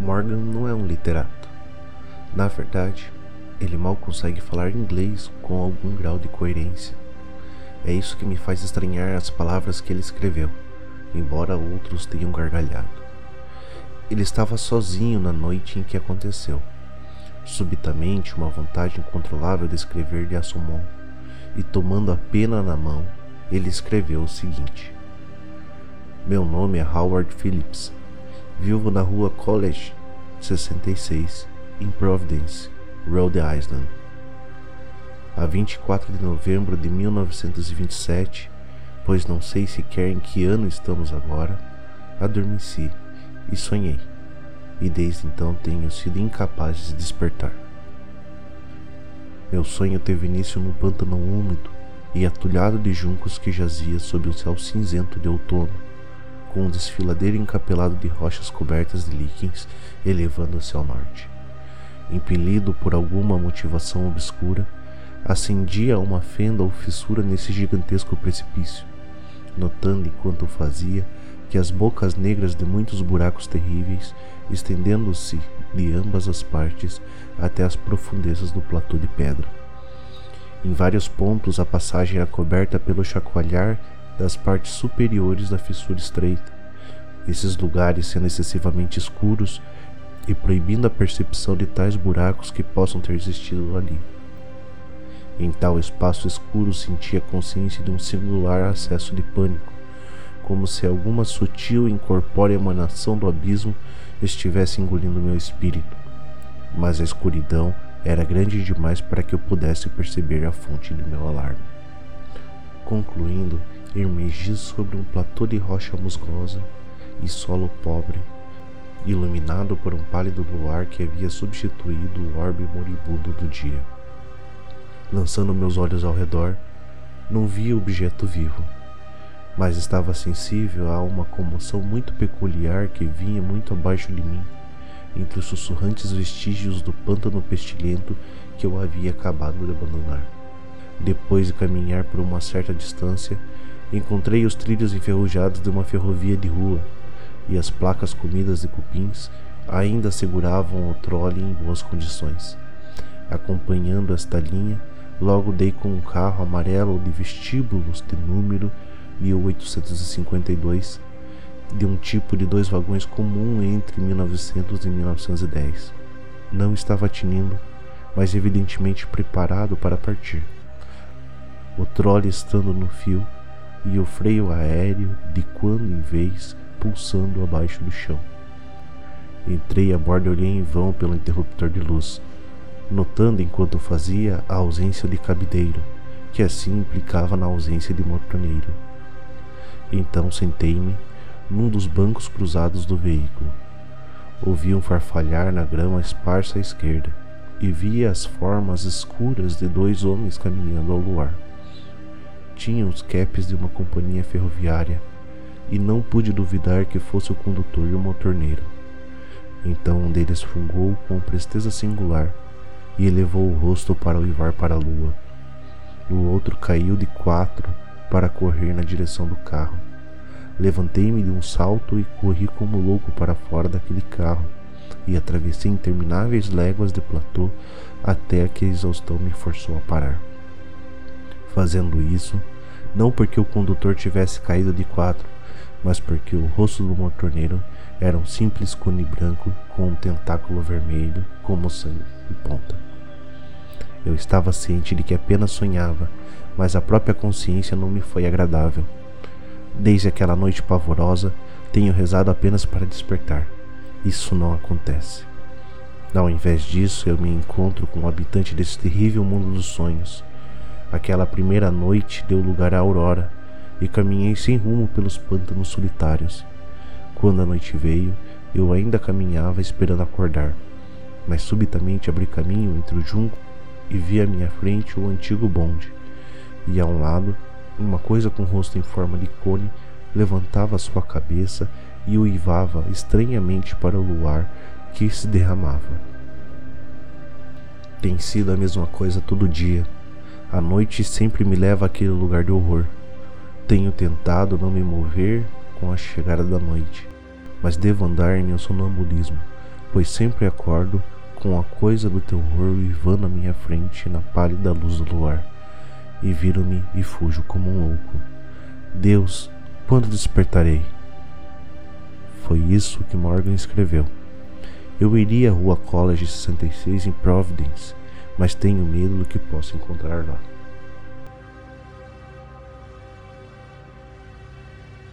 Morgan não é um literato. Na verdade, ele mal consegue falar inglês com algum grau de coerência. É isso que me faz estranhar as palavras que ele escreveu, embora outros tenham gargalhado. Ele estava sozinho na noite em que aconteceu. Subitamente, uma vontade incontrolável de escrever lhe assomou, e tomando a pena na mão, ele escreveu o seguinte: Meu nome é Howard Phillips. Vivo na rua College 66, em Providence, Rhode Island. A 24 de novembro de 1927, pois não sei sequer em que ano estamos agora, adormeci e sonhei, e desde então tenho sido incapaz de despertar. Meu sonho teve início num pântano úmido e atulhado de juncos que jazia sob um céu cinzento de outono, com um desfiladeiro encapelado de rochas cobertas de líquens elevando-se ao norte. Impelido por alguma motivação obscura, ascendia uma fenda ou fissura nesse gigantesco precipício, notando enquanto fazia que as bocas negras de muitos buracos terríveis, estendendo-se de ambas as partes até as profundezas do platô de pedra. Em vários pontos a passagem era coberta pelo chacoalhar das partes superiores da fissura estreita, esses lugares sendo excessivamente escuros e proibindo a percepção de tais buracos que possam ter existido ali. Em tal espaço escuro sentia consciência de um singular acesso de pânico como se alguma sutil e incorpórea emanação do abismo estivesse engolindo meu espírito. Mas a escuridão era grande demais para que eu pudesse perceber a fonte do meu alarme. Concluindo, emergi sobre um platô de rocha musgosa e solo pobre, iluminado por um pálido luar que havia substituído o orbe moribundo do dia. Lançando meus olhos ao redor, não vi objeto vivo mas estava sensível a uma comoção muito peculiar que vinha muito abaixo de mim, entre os sussurrantes vestígios do pântano pestilento que eu havia acabado de abandonar. Depois de caminhar por uma certa distância, encontrei os trilhos enferrujados de uma ferrovia de rua, e as placas comidas de cupins ainda seguravam o trole em boas condições. Acompanhando esta linha, logo dei com um carro amarelo de vestíbulos de número 1852, de um tipo de dois vagões comum entre 1900 e 1910. Não estava tinindo, mas evidentemente preparado para partir. O trole estando no fio e o freio aéreo de quando em vez pulsando abaixo do chão. Entrei a bordo e olhei em vão pelo interruptor de luz, notando enquanto fazia a ausência de cabideiro, que assim implicava na ausência de mortoneiro. Então sentei-me num dos bancos cruzados do veículo. Ouvi um farfalhar na grama esparsa à esquerda e via as formas escuras de dois homens caminhando ao luar. Tinham os capes de uma companhia ferroviária e não pude duvidar que fosse o condutor e o motorneiro. Então um deles fungou com presteza singular e elevou o rosto para uivar para a lua. O outro caiu de quatro para correr na direção do carro. Levantei-me de um salto e corri como louco para fora daquele carro e atravessei intermináveis léguas de platô até que a exaustão me forçou a parar. Fazendo isso, não porque o condutor tivesse caído de quatro, mas porque o rosto do motorneiro era um simples cone branco com um tentáculo vermelho como sangue em ponta. Eu estava ciente de que apenas sonhava mas a própria consciência não me foi agradável. Desde aquela noite pavorosa, tenho rezado apenas para despertar. Isso não acontece. Ao invés disso, eu me encontro com o habitante desse terrível mundo dos sonhos. Aquela primeira noite deu lugar à aurora e caminhei sem rumo pelos pântanos solitários. Quando a noite veio, eu ainda caminhava esperando acordar, mas subitamente abri caminho entre o junco e vi à minha frente o antigo bonde e a um lado, uma coisa com rosto em forma de cone levantava sua cabeça e uivava estranhamente para o luar que se derramava. Tem sido a mesma coisa todo dia. A noite sempre me leva àquele lugar de horror. Tenho tentado não me mover com a chegada da noite, mas devo andar em meu sonambulismo, pois sempre acordo com a coisa do terror uivando à minha frente na pálida luz do luar, e viro-me e fujo como um louco. Deus, quando despertarei? Foi isso que Morgan escreveu. Eu iria à Rua College 66 em Providence, mas tenho medo do que posso encontrar lá.